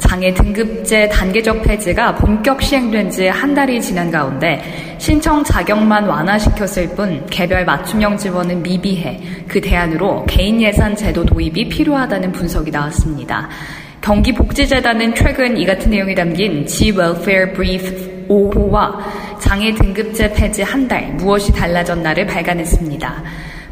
장애 등급제 단계적 폐지가 본격 시행된 지 한 달이 지난 가운데 신청 자격만 완화시켰을 뿐 개별 맞춤형 지원은 미비해 그 대안으로 개인 예산 제도 도입이 필요하다는 분석이 나왔습니다. 경기복지재단은 최근 이 같은 내용이 담긴 G-Welfare Brief 5호와 장애 등급제 폐지 한 달 무엇이 달라졌나를 발간했습니다.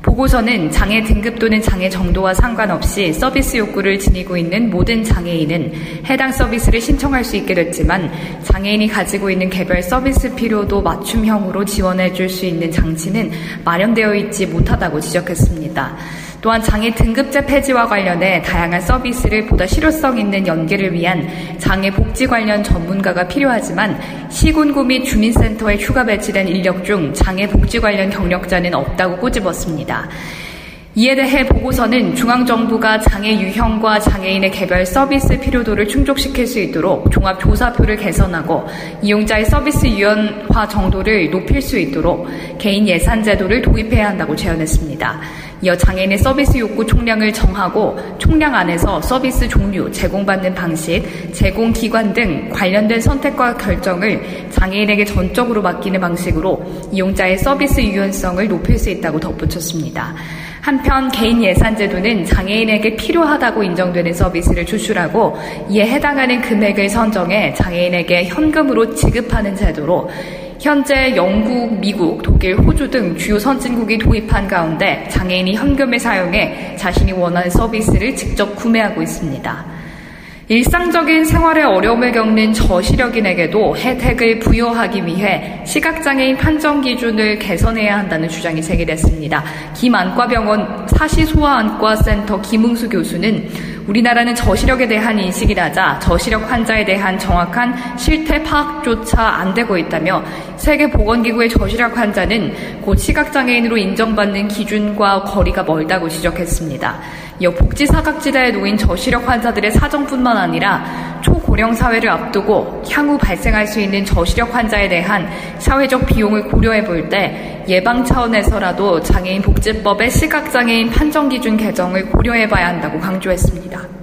보고서는 장애 등급 또는 장애 정도와 상관없이 서비스 욕구를 지니고 있는 모든 장애인은 해당 서비스를 신청할 수 있게 됐지만 장애인이 가지고 있는 개별 서비스 필요도 맞춤형으로 지원해 줄 수 있는 장치는 마련되어 있지 못하다고 지적했습니다. 또한 장애 등급제 폐지와 관련해 다양한 서비스를 보다 실효성 있는 연계를 위한 장애 복지 관련 전문가가 필요하지만 시군구 및 주민센터에 휴가 배치된 인력 중 장애 복지 관련 경력자는 없다고 꼬집었습니다. 이에 대해 보고서는 중앙정부가 장애 유형과 장애인의 개별 서비스 필요도를 충족시킬 수 있도록 종합조사표를 개선하고 이용자의 서비스 유연화 정도를 높일 수 있도록 개인 예산 제도를 도입해야 한다고 제안했습니다. 이어 장애인의 서비스 욕구 총량을 정하고 총량 안에서 서비스 종류, 제공받는 방식, 제공 기관 등 관련된 선택과 결정을 장애인에게 전적으로 맡기는 방식으로 이용자의 서비스 유연성을 높일 수 있다고 덧붙였습니다. 한편 개인 예산 제도는 장애인에게 필요하다고 인정되는 서비스를 추출하고 이에 해당하는 금액을 선정해 장애인에게 현금으로 지급하는 제도로 현재 영국, 미국, 독일, 호주 등 주요 선진국이 도입한 가운데 장애인이 현금을 사용해 자신이 원하는 서비스를 직접 구매하고 있습니다. 일상적인 생활에 어려움을 겪는 저시력인에게도 혜택을 부여하기 위해 시각장애인 판정 기준을 개선해야 한다는 주장이 제기됐습니다. 김안과병원 사시소아안과센터 김웅수 교수는 우리나라는 저시력에 대한 인식이 낮아 저시력 환자에 대한 정확한 실태 파악조차 안 되고 있다며 세계보건기구의 저시력 환자는 곧 시각장애인으로 인정받는 기준과 거리가 멀다고 지적했습니다. 이어 복지 사각지대에 놓인 저시력 환자들의 사정뿐만 아니라 초고령 사회를 앞두고 향후 발생할 수 있는 저시력 환자에 대한 사회적 비용을 고려해 볼 때 예방 차원에서라도 장애인 복지법의 시각장애인 판정 기준 개정을 고려해 봐야 한다고 강조했습니다.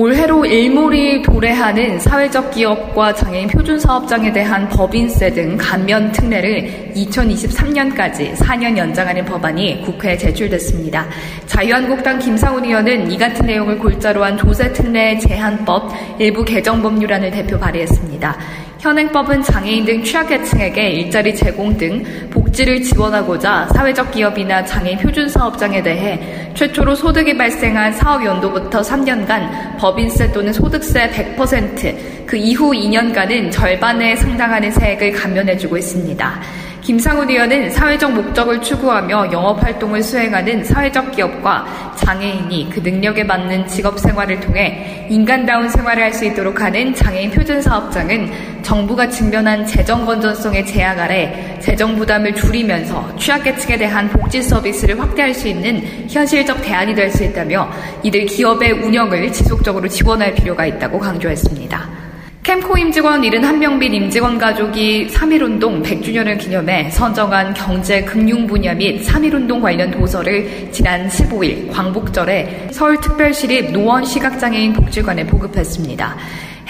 올해로 일몰이 도래하는 사회적 기업과 장애인 표준 사업장에 대한 법인세 등 감면 특례를 2023년까지 4년 연장하는 법안이 국회에 제출됐습니다. 자유한국당 김상훈 의원은 이 같은 내용을 골자로 한 조세 특례 제한법 일부 개정 법률안을 대표 발의했습니다. 현행법은 장애인 등 취약계층에게 일자리 제공 등 복지를 지원하고자 사회적 기업이나 장애인 표준 사업장에 대해 최초로 소득이 발생한 사업 연도부터 3년간 법인세 또는 소득세 100%그 이후 2년간은 절반에 상당하는 세액을 감면해주고 있습니다. 김상훈 의원은 사회적 목적을 추구하며 영업 활동을 수행하는 사회적 기업과 장애인이 그 능력에 맞는 직업 생활을 통해 인간다운 생활을 할 수 있도록 하는 장애인 표준 사업장은 정부가 직면한 재정 건전성의 제약 아래 재정 부담을 줄이면서 취약계층에 대한 복지 서비스를 확대할 수 있는 현실적 대안이 될 수 있다며 이들 기업의 운영을 지속적으로 지원할 필요가 있다고 강조했습니다. 캠코 임직원 71명 및 임직원 가족이 3.1운동 100주년을 기념해 선정한 경제 금융 분야 및 3.1운동 관련 도서를 지난 15일 광복절에 서울특별시립 노원 시각장애인 복지관에 보급했습니다.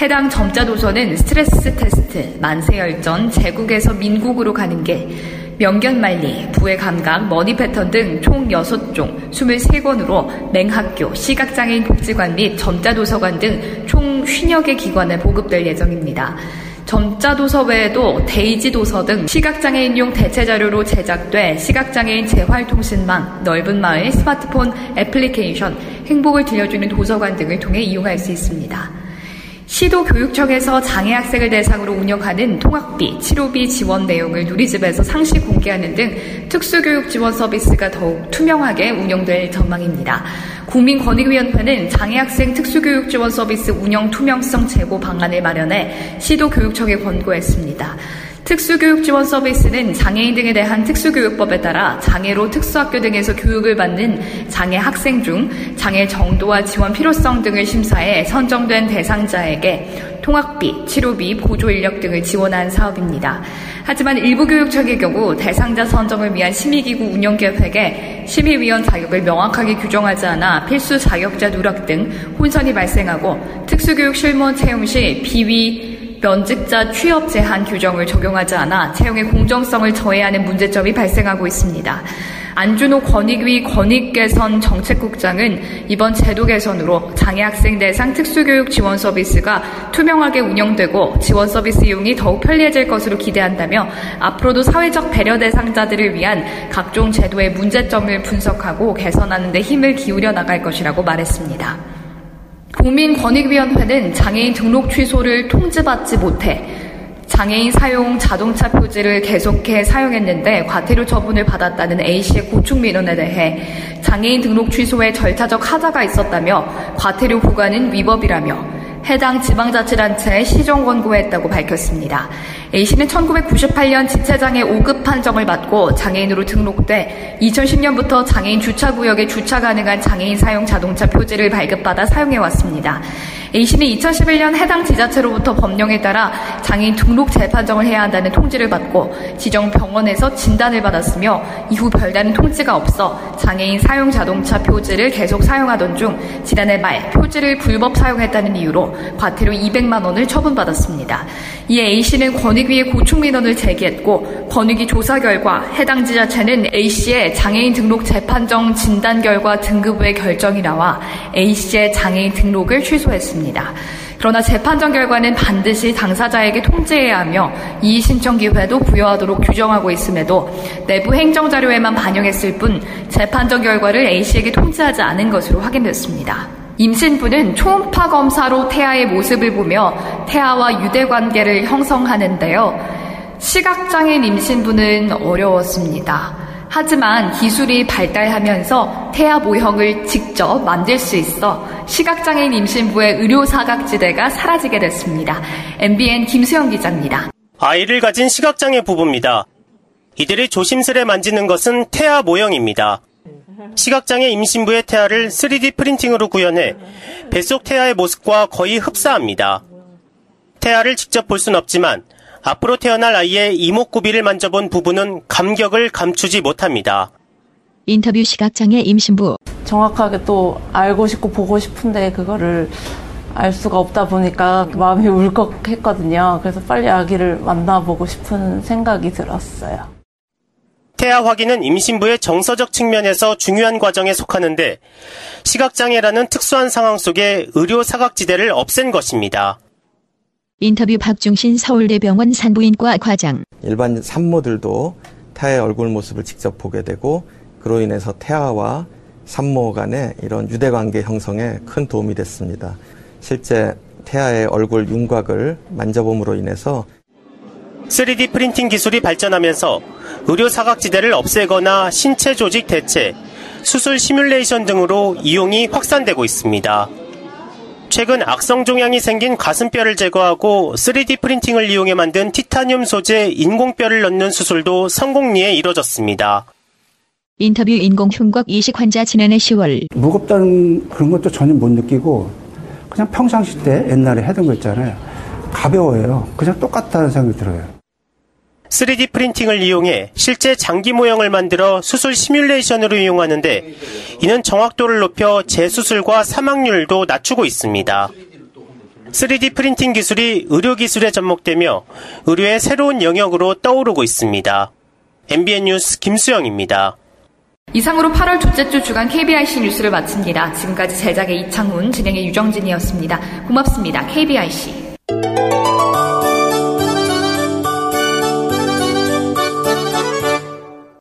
해당 점자 도서는 스트레스 테스트, 만세열전, 제국에서 민국으로 가는 길 명견만리, 부의 감각, money 패턴 등 총 6종 23권으로 맹학교, 시각장애인 복지관 및 점자도서관 등 총 50여 개 기관에 보급될 예정입니다. 점자도서 외에도 데이지 도서 등 시각장애인용 대체자료로 제작돼 시각장애인 재활통신망, 넓은 마을, 스마트폰 애플리케이션, 행복을 들려주는 도서관 등을 통해 이용할 수 있습니다. 시도 교육청에서 장애 학생을 대상으로 운영하는 통학비, 치료비 지원 내용을 누리집에서 상시 공개하는 등 특수교육 지원 서비스가 더욱 투명하게 운영될 전망입니다. 국민권익위원회는 장애 학생 특수교육 지원 서비스 운영 투명성 제고 방안을 마련해 시도 교육청에 권고했습니다. 특수교육 지원 서비스는 장애인 등에 대한 특수교육법에 따라 장애로 특수학교 등에서 교육을 받는 장애 학생 중 장애 정도와 지원 필요성 등을 심사해 선정된 대상자에게 통학비, 치료비, 보조 인력 등을 지원한 사업입니다. 하지만 일부 교육청의 경우 대상자 선정을 위한 심의기구 운영계획에 심의위원 자격을 명확하게 규정하지 않아 필수 자격자 누락 등 혼선이 발생하고 특수교육 실무원 채용 시 비위 면직 자 취업 제한 규정을 적용하지 않아 채용의 공정성을 저해하는 문제점이 발생하고 있습니다. 안준호 권익위 권익개선 정책국장은 이번 제도 개선으로 장애 학생 대상 특수교육 지원 서비스가 투명하게 운영되고 지원 서비스 이용이 더욱 편리해질 것으로 기대한다며 앞으로도 사회적 배려 대상자들을 위한 각종 제도의 문제점을 분석하고 개선하는 데 힘을 기울여 나갈 것이라고 말했습니다. 국민권익위원회는 장애인 등록 취소를 통지받지 못해 장애인 사용 자동차 표지를 계속해 사용했는데 과태료 처분을 받았다는 A씨의 고충 민원에 대해 장애인 등록 취소에 절차적 하자가 있었다며 과태료 구간은 위법이라며 해당 지방자치단체에 시정 권고했다고 밝혔습니다. A씨는 1998년 지체장애 5급 판정을 받고 장애인으로 등록돼 2010년부터 장애인 주차구역에 주차 가능한 장애인 사용 자동차 표지를 발급받아 사용해왔습니다. A씨는 2011년 해당 지자체로부터 법령에 따라 장애인 등록 재판정을 해야 한다는 통지를 받고 지정 병원에서 진단을 받았으며 이후 별다른 통지가 없어 장애인 사용 자동차 표지를 계속 사용하던 중 지난해 말 표지를 불법 사용했다는 이유로 과태료 200만 원을 처분받았습니다. 이에 A씨는 권익위에 고충 민원을 제기했고 권익위 조사 결과 해당 지자체는 A씨의 장애인 등록 재판정 진단 결과 등급 외 결정이 나와 A씨의 장애인 등록을 취소했 습니다. 그러나 재판정 결과는 반드시 당사자에게 통지해야 하며 이의 신청 기회도 부여하도록 규정하고 있음에도 내부 행정 자료에만 반영했을 뿐 재판정 결과를 A씨에게 통지하지 않은 것으로 확인됐습니다. 임신부는 초음파 검사로 태아의 모습을 보며 태아와 유대 관계를 형성하는데요. 시각장애인 임신부는 어려웠습니다. 하지만 기술이 발달하면서 태아 모형을 직접 만들 수 있어 시각장애인 임신부의 의료 사각지대가 사라지게 됐습니다. MBN 김수영 기자입니다. 아이를 가진 시각장애 부부입니다. 이들이 조심스레 만지는 것은 태아 모형입니다. 시각장애 임신부의 태아를 3D 프린팅으로 구현해 뱃속 태아의 모습과 거의 흡사합니다. 태아를 직접 볼 순 없지만 앞으로 태어날 아이의 이목구비를 만져본 부부는 감격을 감추지 못합니다. 인터뷰 시각장애 임신부. 정확하게 또 알고 싶고 보고 싶은데 그거를 알 수가 없다 보니까 마음이 울컥했거든요. 그래서 빨리 아기를 만나보고 싶은 생각이 들었어요. 태아 확인은 임신부의 정서적 측면에서 중요한 과정에 속하는데 시각장애라는 특수한 상황 속에 의료 사각지대를 없앤 것입니다. 인터뷰 박중신 서울대병원 산부인과 과장. 일반 산모들도 태아의 얼굴 모습을 직접 보게 되고 그로 인해서 태아와 산모 간의 이런 유대관계 형성에 큰 도움이 됐습니다. 실제 태아의 얼굴 윤곽을 만져봄으로 인해서 3D 프린팅 기술이 발전하면서 의료 사각지대를 없애거나 신체 조직 대체, 수술 시뮬레이션 등으로 이용이 확산되고 있습니다. 최근 악성 종양이 생긴 가슴뼈를 제거하고 3D 프린팅을 이용해 만든 티타늄 소재 인공뼈를 넣는 수술도 성공리에 이뤄졌습니다. 인터뷰 인공 흉곽 이식 환자 지난해 10월 무겁다는 그런 것도 전혀 못 느끼고 그냥 평상시 때 옛날에 하던 거 있잖아요. 가벼워요. 그냥 똑같다는 생각이 들어요. 3D 프린팅을 이용해 실제 장기 모형을 만들어 수술 시뮬레이션으로 이용하는데 이는 정확도를 높여 재수술과 사망률도 낮추고 있습니다. 3D 프린팅 기술이 의료 기술에 접목되며 의료의 새로운 영역으로 떠오르고 있습니다. MBN 뉴스 김수영입니다. 이상으로 8월 둘째 주 주간 KBIC 뉴스를 마칩니다. 지금까지 제작의 이창훈, 진행의 유정진이었습니다. 고맙습니다. KBIC.